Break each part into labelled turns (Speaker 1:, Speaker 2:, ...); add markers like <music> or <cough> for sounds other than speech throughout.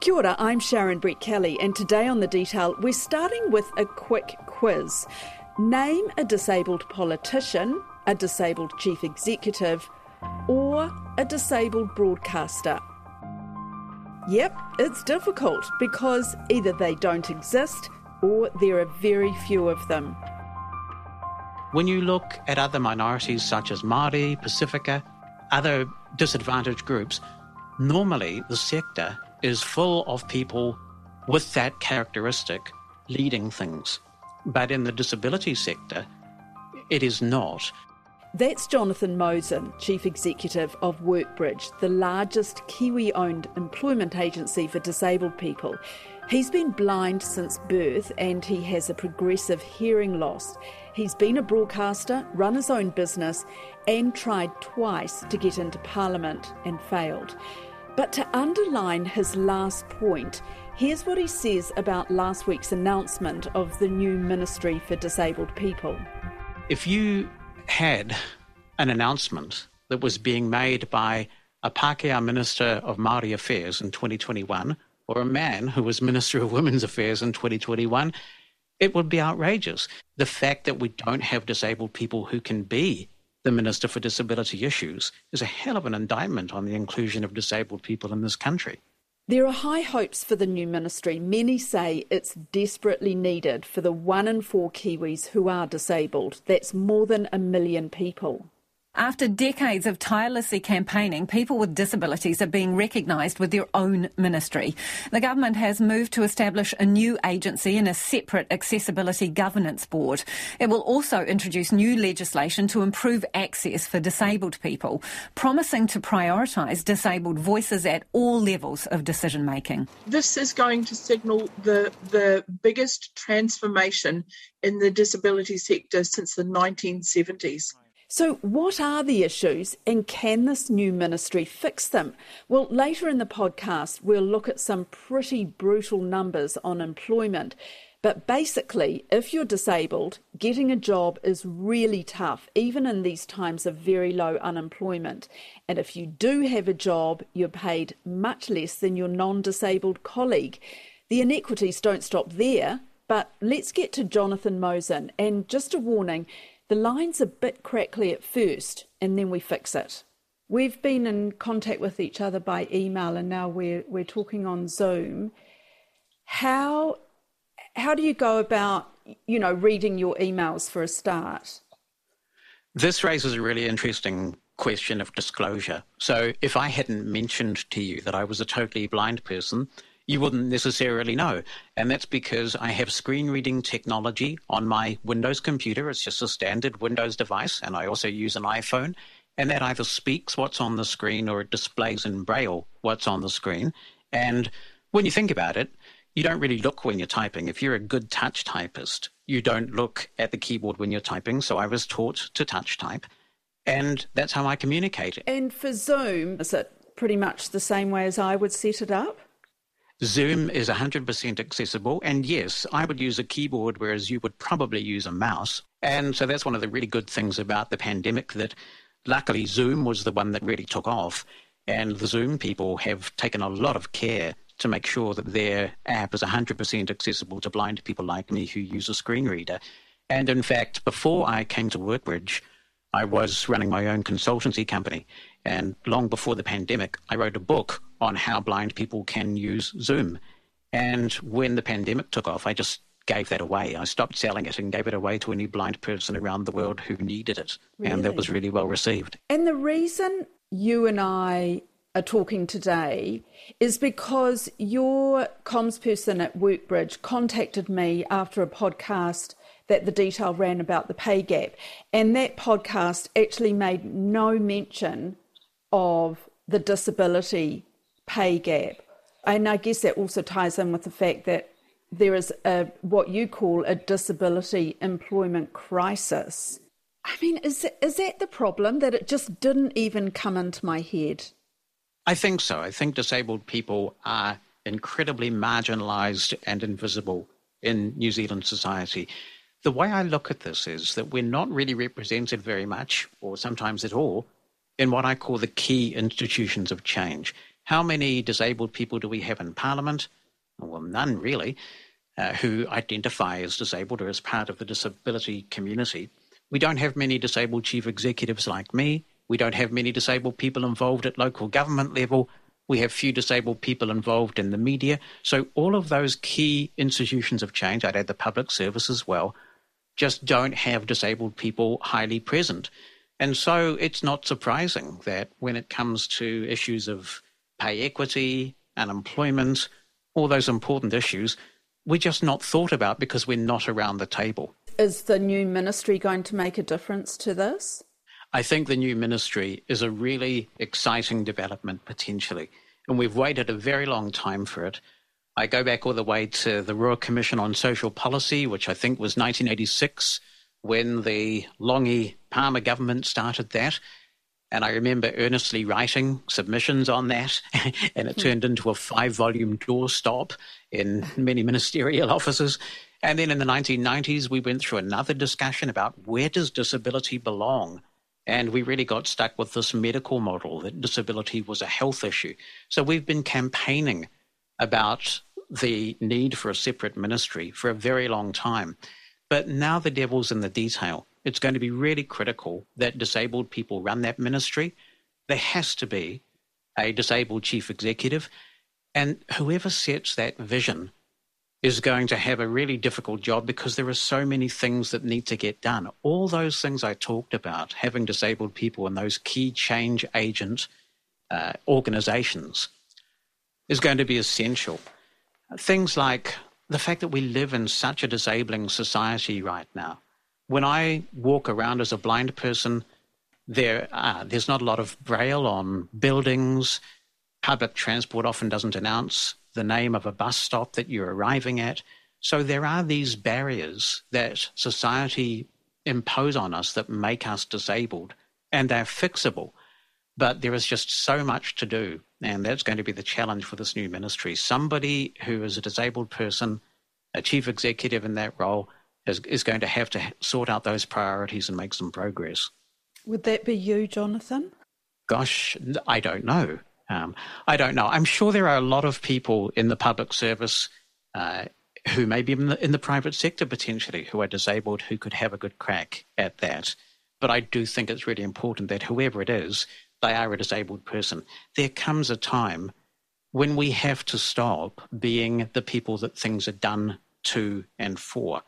Speaker 1: Kia ora, I'm Sharon Brettkelly, and today on The Detail, we're starting with a quick quiz. Name a disabled politician, a disabled chief executive, or a disabled broadcaster. Yep, it's difficult because either they don't exist or there are very few of them.
Speaker 2: When you look at other minorities such as Māori, Pasifika, other disadvantaged groups, normally the sector is full of people with that characteristic leading things. But in the disability sector, it is not.
Speaker 1: That's Jonathan Mosen, Chief Executive of Workbridge, the largest Kiwi owned employment agency for disabled people. He's been blind since birth and he has a progressive hearing loss. He's been a broadcaster, run his own business, and tried twice to get into Parliament and failed. But to underline his last point, here's what he says about last week's announcement of the new Ministry for Disabled People.
Speaker 2: If you had an announcement that was being made by a Pākehā Minister of Māori Affairs in 2021 or a man who was Minister of Women's Affairs in 2021, it would be outrageous. The fact that we don't have disabled people who can be the Minister for Disability Issues is a hell of an indictment on the inclusion of disabled people in this country.
Speaker 1: There are high hopes for the new ministry. Many say it's desperately needed for the one in four Kiwis who are disabled. That's more than a million people.
Speaker 3: After decades of tirelessly campaigning, people with disabilities are being recognised with their own ministry. The government has moved to establish a new agency and a separate accessibility governance board. It will also introduce new legislation to improve access for disabled people, promising to prioritise disabled voices at all levels of decision making.
Speaker 4: This is going to signal the the biggest transformation in the disability sector since the 1970s.
Speaker 1: So, what are the issues and can this new ministry fix them? Well, later in the podcast, we'll look at some pretty brutal numbers on employment. But basically, if you're disabled, getting a job is really tough, even in these times of very low unemployment. And if you do have a job, you're paid much less than your non disabled colleague. The inequities don't stop there, but let's get to Jonathan Mosen. And just a warning, the line's a bit crackly at first, and then we fix it. We've been in contact with each other by email, and now we're we're talking on Zoom. How how do you go about you know reading your emails for a start?
Speaker 2: This raises a really interesting question of disclosure. So, if I hadn't mentioned to you that I was a totally blind person, you wouldn't necessarily know. And that's because I have screen reading technology on my Windows computer. It's just a standard Windows device. And I also use an iPhone. And that either speaks what's on the screen or it displays in Braille what's on the screen. And when you think about it, you don't really look when you're typing. If you're a good touch typist, you don't look at the keyboard when you're typing. So I was taught to touch type. And that's how I communicate.
Speaker 1: And for Zoom, is it pretty much the same way as I would set it up?
Speaker 2: Zoom is 100% accessible. And yes, I would use a keyboard, whereas you would probably use a mouse. And so that's one of the really good things about the pandemic that luckily Zoom was the one that really took off. And the Zoom people have taken a lot of care to make sure that their app is 100% accessible to blind people like me who use a screen reader. And in fact, before I came to Workbridge, I was running my own consultancy company. And long before the pandemic, I wrote a book on how blind people can use Zoom. And when the pandemic took off, I just gave that away. I stopped selling it and gave it away to any blind person around the world who needed it. Really? And that was really well received.
Speaker 1: And the reason you and I are talking today is because your comms person at Workbridge contacted me after a podcast that the detail ran about the pay gap. And that podcast actually made no mention of the disability pay gap. And I guess that also ties in with the fact that there is a what you call a disability employment crisis. I mean, is is that the problem that it just didn't even come into my head?
Speaker 2: I think so. I think disabled people are incredibly marginalised and invisible in New Zealand society. The way I look at this is that we're not really represented very much, or sometimes at all, in what I call the key institutions of change. How many disabled people do we have in Parliament? Well, none really, uh, who identify as disabled or as part of the disability community. We don't have many disabled chief executives like me. We don't have many disabled people involved at local government level. We have few disabled people involved in the media. So all of those key institutions of change, I'd add the public service as well, just don't have disabled people highly present. And so it's not surprising that when it comes to issues of pay equity, unemployment, all those important issues, we're just not thought about because we're not around the table.
Speaker 1: Is the new ministry going to make a difference to this?
Speaker 2: I think the new ministry is a really exciting development potentially, and we've waited a very long time for it. I go back all the way to the Royal Commission on Social Policy, which I think was 1986 when the Lange Palmer government started that. And I remember earnestly writing submissions on that, <laughs> and it hmm. turned into a five volume doorstop in many ministerial <laughs> offices. And then in the 1990s, we went through another discussion about where does disability belong? And we really got stuck with this medical model that disability was a health issue. So we've been campaigning about the need for a separate ministry for a very long time. But now the devil's in the detail. It's going to be really critical that disabled people run that ministry. There has to be a disabled chief executive. And whoever sets that vision is going to have a really difficult job because there are so many things that need to get done. All those things I talked about, having disabled people in those key change agent uh, organizations, is going to be essential. Things like the fact that we live in such a disabling society right now. When I walk around as a blind person, there uh, there's not a lot of braille on buildings. Public transport often doesn't announce the name of a bus stop that you're arriving at. So there are these barriers that society impose on us that make us disabled, and they're fixable. But there is just so much to do. And that's going to be the challenge for this new ministry. Somebody who is a disabled person, a chief executive in that role, is, is going to have to sort out those priorities and make some progress.
Speaker 1: Would that be you, Jonathan?
Speaker 2: Gosh, I don't know. Um, I don't know. I'm sure there are a lot of people in the public service uh, who may be in the, in the private sector potentially who are disabled who could have a good crack at that. But I do think it's really important that whoever it is, they are a disabled person. There comes a time when we have to stop being the people that things are done to and for.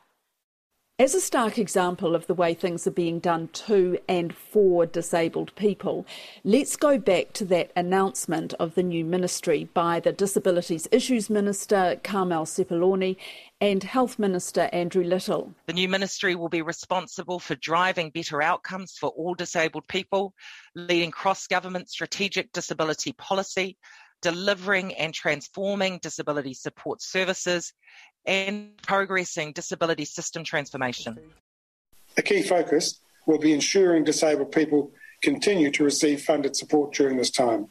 Speaker 1: As a stark example of the way things are being done to and for disabled people, let's go back to that announcement of the new ministry by the Disabilities Issues Minister, Carmel Sepuloni, and Health Minister Andrew Little.
Speaker 5: The new ministry will be responsible for driving better outcomes for all disabled people, leading cross government strategic disability policy, delivering and transforming disability support services, and progressing disability system transformation.
Speaker 6: A key focus will be ensuring disabled people continue to receive funded support during this time.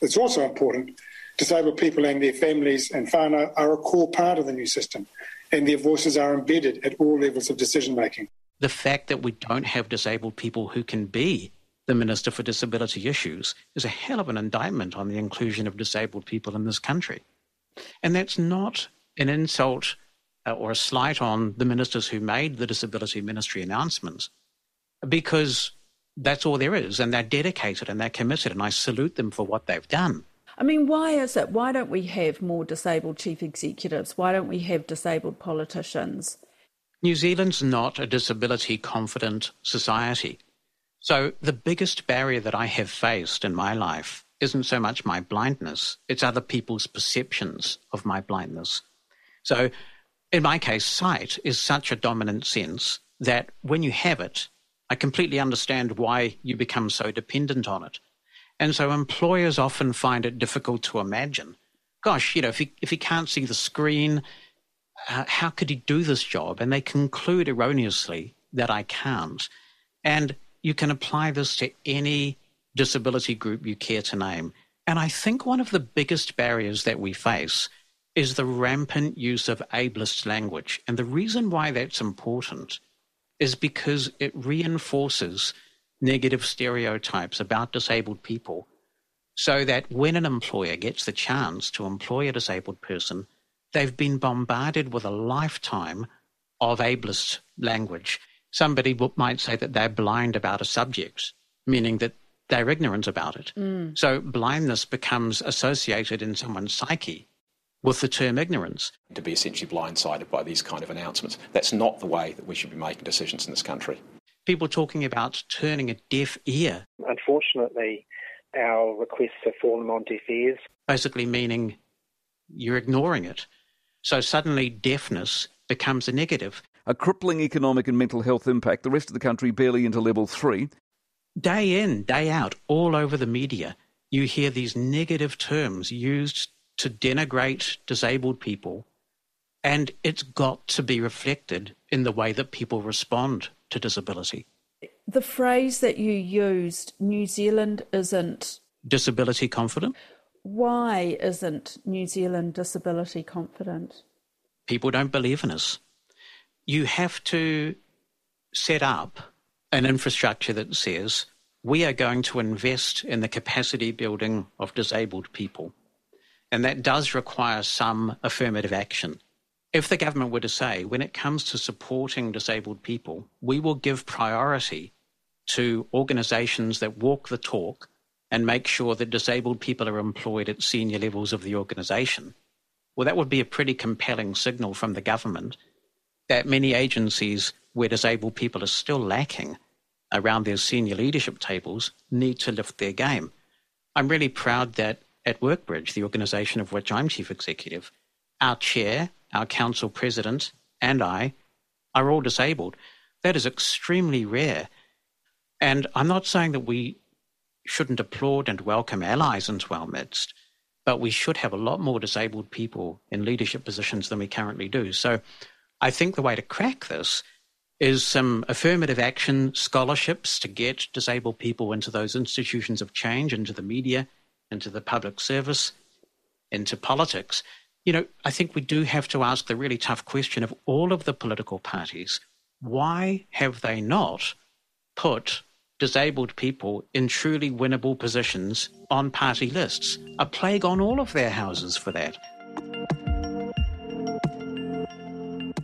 Speaker 6: It's also important disabled people and their families and whānau are a core part of the new system and their voices are embedded at all levels of decision making.
Speaker 2: The fact that we don't have disabled people who can be the Minister for Disability Issues is a hell of an indictment on the inclusion of disabled people in this country. And that's not an insult uh, or a slight on the ministers who made the disability ministry announcements because that's all there is and they're dedicated and they're committed and I salute them for what they've done.
Speaker 1: I mean, why is it? Why don't we have more disabled chief executives? Why don't we have disabled politicians?
Speaker 2: New Zealand's not a disability confident society. So the biggest barrier that I have faced in my life isn't so much my blindness, it's other people's perceptions of my blindness. So, in my case, sight is such a dominant sense that when you have it, I completely understand why you become so dependent on it. And so employers often find it difficult to imagine. Gosh, you know, if he, if he can't see the screen, uh, how could he do this job? And they conclude erroneously that I can't. And you can apply this to any disability group you care to name. And I think one of the biggest barriers that we face is the rampant use of ableist language. And the reason why that's important is because it reinforces negative stereotypes about disabled people so that when an employer gets the chance to employ a disabled person, they've been bombarded with a lifetime of ableist language. Somebody might say that they're blind about a subject, meaning that they're ignorant about it. Mm. So blindness becomes associated in someone's psyche with the term ignorance.
Speaker 7: To be essentially blindsided by these kind of announcements. That's not the way that we should be making decisions in this country.
Speaker 2: People talking about turning a deaf ear.
Speaker 8: Unfortunately, our requests have fallen on deaf ears.
Speaker 2: Basically, meaning you're ignoring it. So suddenly, deafness becomes a negative.
Speaker 9: A crippling economic and mental health impact, the rest of the country barely into level three.
Speaker 2: Day in, day out, all over the media, you hear these negative terms used to denigrate disabled people, and it's got to be reflected in the way that people respond to disability.
Speaker 1: The phrase that you used, New Zealand isn't
Speaker 2: disability confident.
Speaker 1: Why isn't New Zealand disability confident?
Speaker 2: People don't believe in us. You have to set up an infrastructure that says we are going to invest in the capacity building of disabled people. And that does require some affirmative action. If the government were to say, when it comes to supporting disabled people, we will give priority to organisations that walk the talk and make sure that disabled people are employed at senior levels of the organisation, well, that would be a pretty compelling signal from the government that many agencies where disabled people are still lacking around their senior leadership tables need to lift their game. I'm really proud that at Workbridge, the organisation of which I'm chief executive, our chair, our council president, and I are all disabled. That is extremely rare. And I'm not saying that we shouldn't applaud and welcome allies into our midst, but we should have a lot more disabled people in leadership positions than we currently do. So I think the way to crack this is some affirmative action scholarships to get disabled people into those institutions of change, into the media, into the public service, into politics, you know, I think we do have to ask the really tough question of all of the political parties why have they not put disabled people in truly winnable positions on party lists? A plague on all of their houses for that.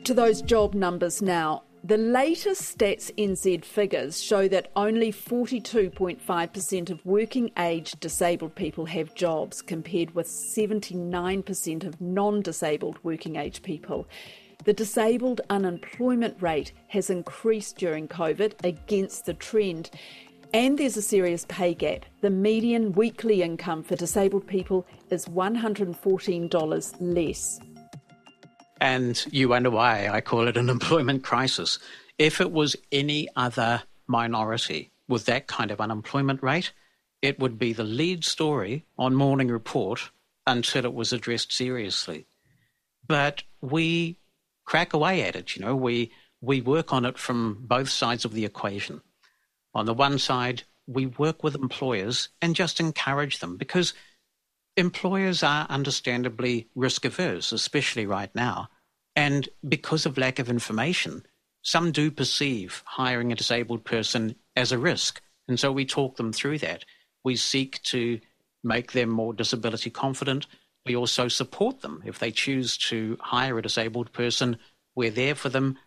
Speaker 1: To those job numbers now. The latest Stats NZ figures show that only 42.5% of working age disabled people have jobs, compared with 79% of non disabled working age people. The disabled unemployment rate has increased during COVID against the trend. And there's a serious pay gap. The median weekly income for disabled people is $114 less.
Speaker 2: And you wonder why I call it an <laughs> employment crisis. If it was any other minority with that kind of unemployment rate, it would be the lead story on Morning Report until it was addressed seriously. But we crack away at it, you know, we, we work on it from both sides of the equation. On the one side, we work with employers and just encourage them because employers are understandably risk averse, especially right now. And because of lack of information, some do perceive hiring a disabled person as a risk. And so we talk them through that. We seek to make them more disability confident. We also support them. If they choose to hire a disabled person, we're there for them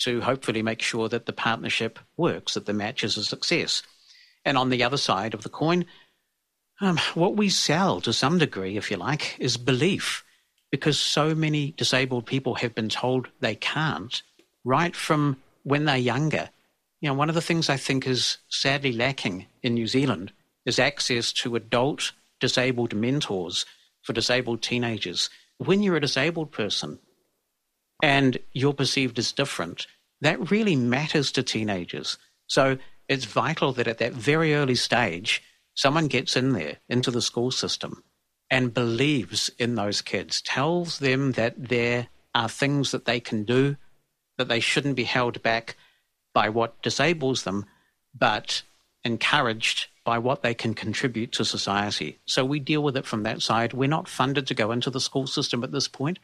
Speaker 2: to hopefully make sure that the partnership works, that the match is a success. And on the other side of the coin, um, what we sell to some degree, if you like, is belief because so many disabled people have been told they can't right from when they're younger. You know, one of the things I think is sadly lacking in New Zealand is access to adult disabled mentors for disabled teenagers. When you're a disabled person and you're perceived as different, that really matters to teenagers. So it's vital that at that very early stage, someone gets in there into the school system and believes in those kids, tells them that there are things that they can do, that they shouldn't be held back by what disables them, but encouraged by what they can contribute to society. So we deal with it from that side. We're not funded to go into the school system at this point,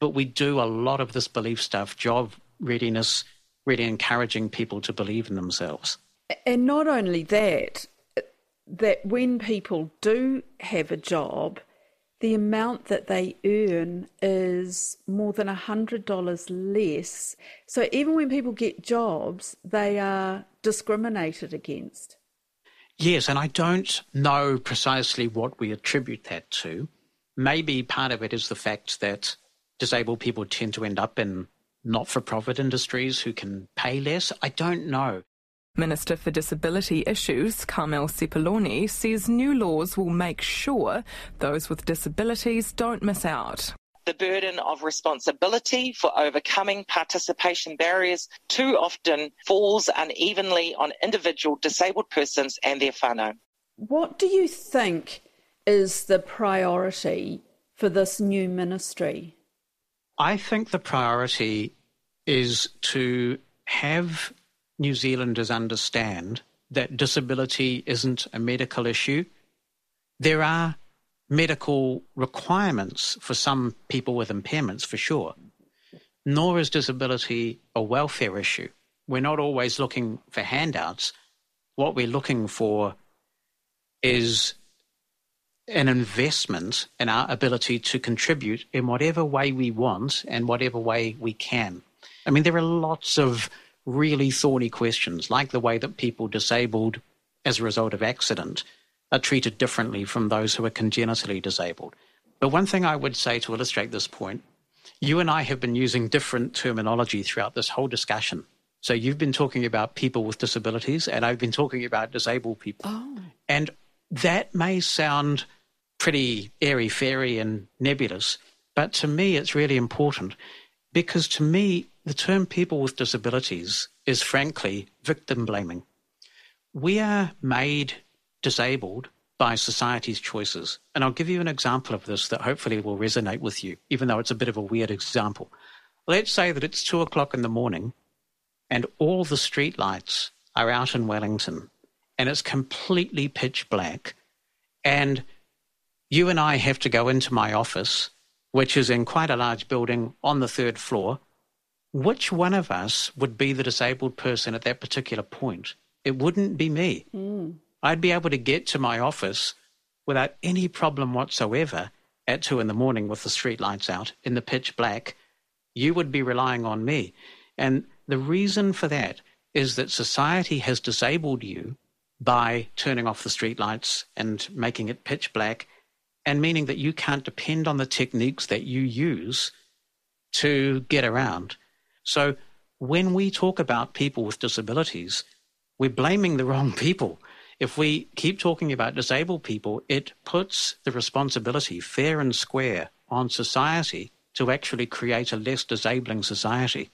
Speaker 2: but we do a lot of this belief stuff, job readiness, really encouraging people to believe in themselves.
Speaker 1: And not only that, that when people do have a job, the amount that they earn is more than $100 less. So even when people get jobs, they are discriminated against.
Speaker 2: Yes, and I don't know precisely what we attribute that to. Maybe part of it is the fact that disabled people tend to end up in not for profit industries who can pay less. I don't know.
Speaker 10: Minister for Disability Issues, Carmel Sepuloni, says new laws will make sure those with disabilities don't miss out.
Speaker 5: The burden of responsibility for overcoming participation barriers too often falls unevenly on individual disabled persons and their whānau.
Speaker 1: What do you think is the priority for this new ministry?
Speaker 2: I think the priority is to have New Zealanders understand that disability isn't a medical issue. There are medical requirements for some people with impairments, for sure. Nor is disability a welfare issue. We're not always looking for handouts. What we're looking for is an investment in our ability to contribute in whatever way we want and whatever way we can. I mean, there are lots of really thorny questions, like the way that people disabled as a result of accident are treated differently from those who are congenitally disabled. But one thing I would say to illustrate this point you and I have been using different terminology throughout this whole discussion. So you've been talking about people with disabilities, and I've been talking about disabled people.
Speaker 1: Oh.
Speaker 2: And that may sound pretty airy fairy and nebulous, but to me, it's really important because to me, the term people with disabilities is frankly victim blaming. We are made disabled by society's choices. And I'll give you an example of this that hopefully will resonate with you, even though it's a bit of a weird example. Let's say that it's two o'clock in the morning and all the street lights are out in Wellington and it's completely pitch black. And you and I have to go into my office, which is in quite a large building on the third floor, which one of us would be the disabled person at that particular point? It wouldn't be me.
Speaker 1: Mm.
Speaker 2: I'd be able to get to my office without any problem whatsoever at two in the morning with the street lights out in the pitch black. You would be relying on me. And the reason for that is that society has disabled you by turning off the street lights and making it pitch black, and meaning that you can't depend on the techniques that you use to get around. So when we talk about people with disabilities, we're blaming the wrong <laughs> people. If we keep talking about disabled people, it puts the responsibility fair and square on society to actually create a less disabling society.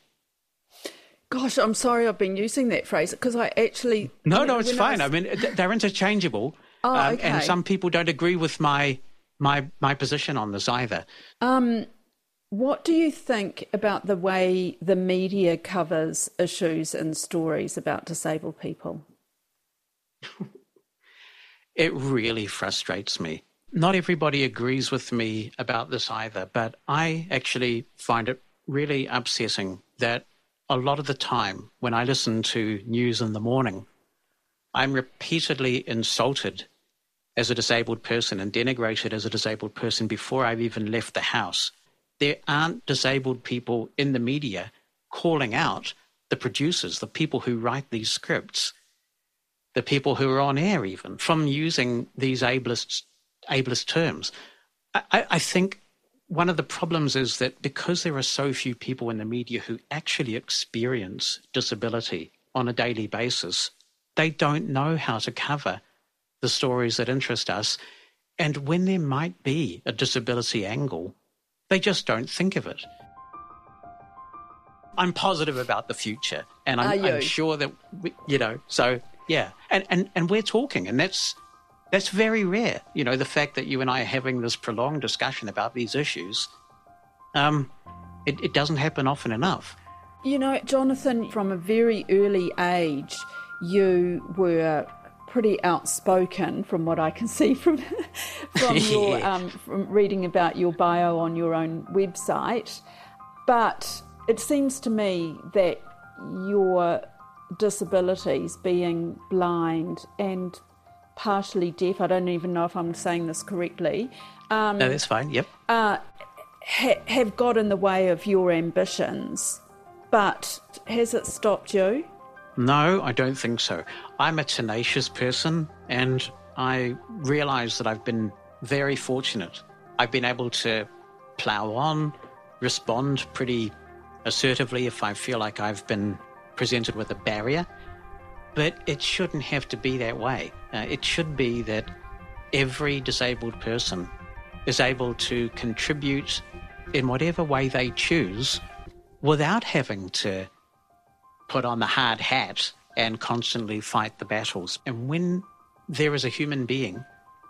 Speaker 1: Gosh, I'm sorry I've been using that phrase because I actually.
Speaker 2: No, no, it's fine. I, was... I, mean, they're interchangeable.
Speaker 1: Oh, um, okay.
Speaker 2: And some people don't agree with my my my position on this either.
Speaker 1: Um, what do you think about the way the media covers issues and stories about disabled people?
Speaker 2: it really frustrates me. Not everybody agrees with me about this either, but I actually find it really upsetting that a lot of the time when I listen to news in the morning, I'm repeatedly insulted as a disabled person and denigrated as a disabled person before I've even left the house there aren't disabled people in the media calling out the producers, the people who write these scripts, the people who are on air, even from using these ableist, ableist terms. I, I think one of the problems is that because there are so few people in the media who actually experience disability on a daily basis, they don't know how to cover the stories that interest us. And when there might be a disability angle, they just don't think of it. I'm positive about the future, and I'm, I'm sure that we, you know. So yeah, and, and and we're talking, and that's that's very rare. You know, the fact that you and I are having this prolonged discussion about these issues, um, it, it doesn't happen often enough.
Speaker 1: You know, Jonathan, from a very early age, you were pretty outspoken from what I can see <laughs> from from <laughs> your um, from reading about your bio on your own website. But it seems to me that your disabilities, being blind and partially deaf, I don't even know if I'm saying this correctly.
Speaker 2: Um, no, that's fine, yep.
Speaker 1: Uh, ha- have got in the way of your ambitions, but has it stopped you?
Speaker 2: No, I don't think so. I'm a tenacious person and I realise that I've been very fortunate. I've been able to plough on, respond pretty assertively if I feel like I've been presented with a barrier. But it shouldn't have to be that way. Uh, it should be that every disabled person is able to contribute in whatever way they choose without having to put on the hard hat and constantly fight the battles. And when there is a human being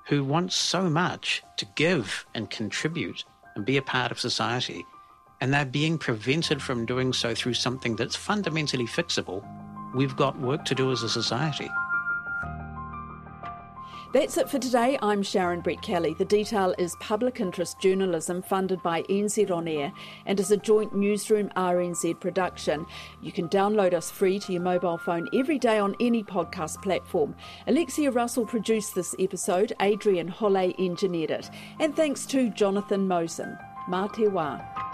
Speaker 2: who wants so much to give and contribute and be a part of society, and they're being prevented from doing so through something that's fundamentally fixable, we've got work to do as a society.
Speaker 1: That's it for today. I'm Sharon Brettkelly. The detail is public interest journalism funded by NZ On Air and is a joint newsroom RNZ production. You can download us free to your mobile phone every day on any podcast platform. Alexia Russell produced this episode, Adrian Holley engineered it. And thanks to Jonathan Mosen. Mā te wā.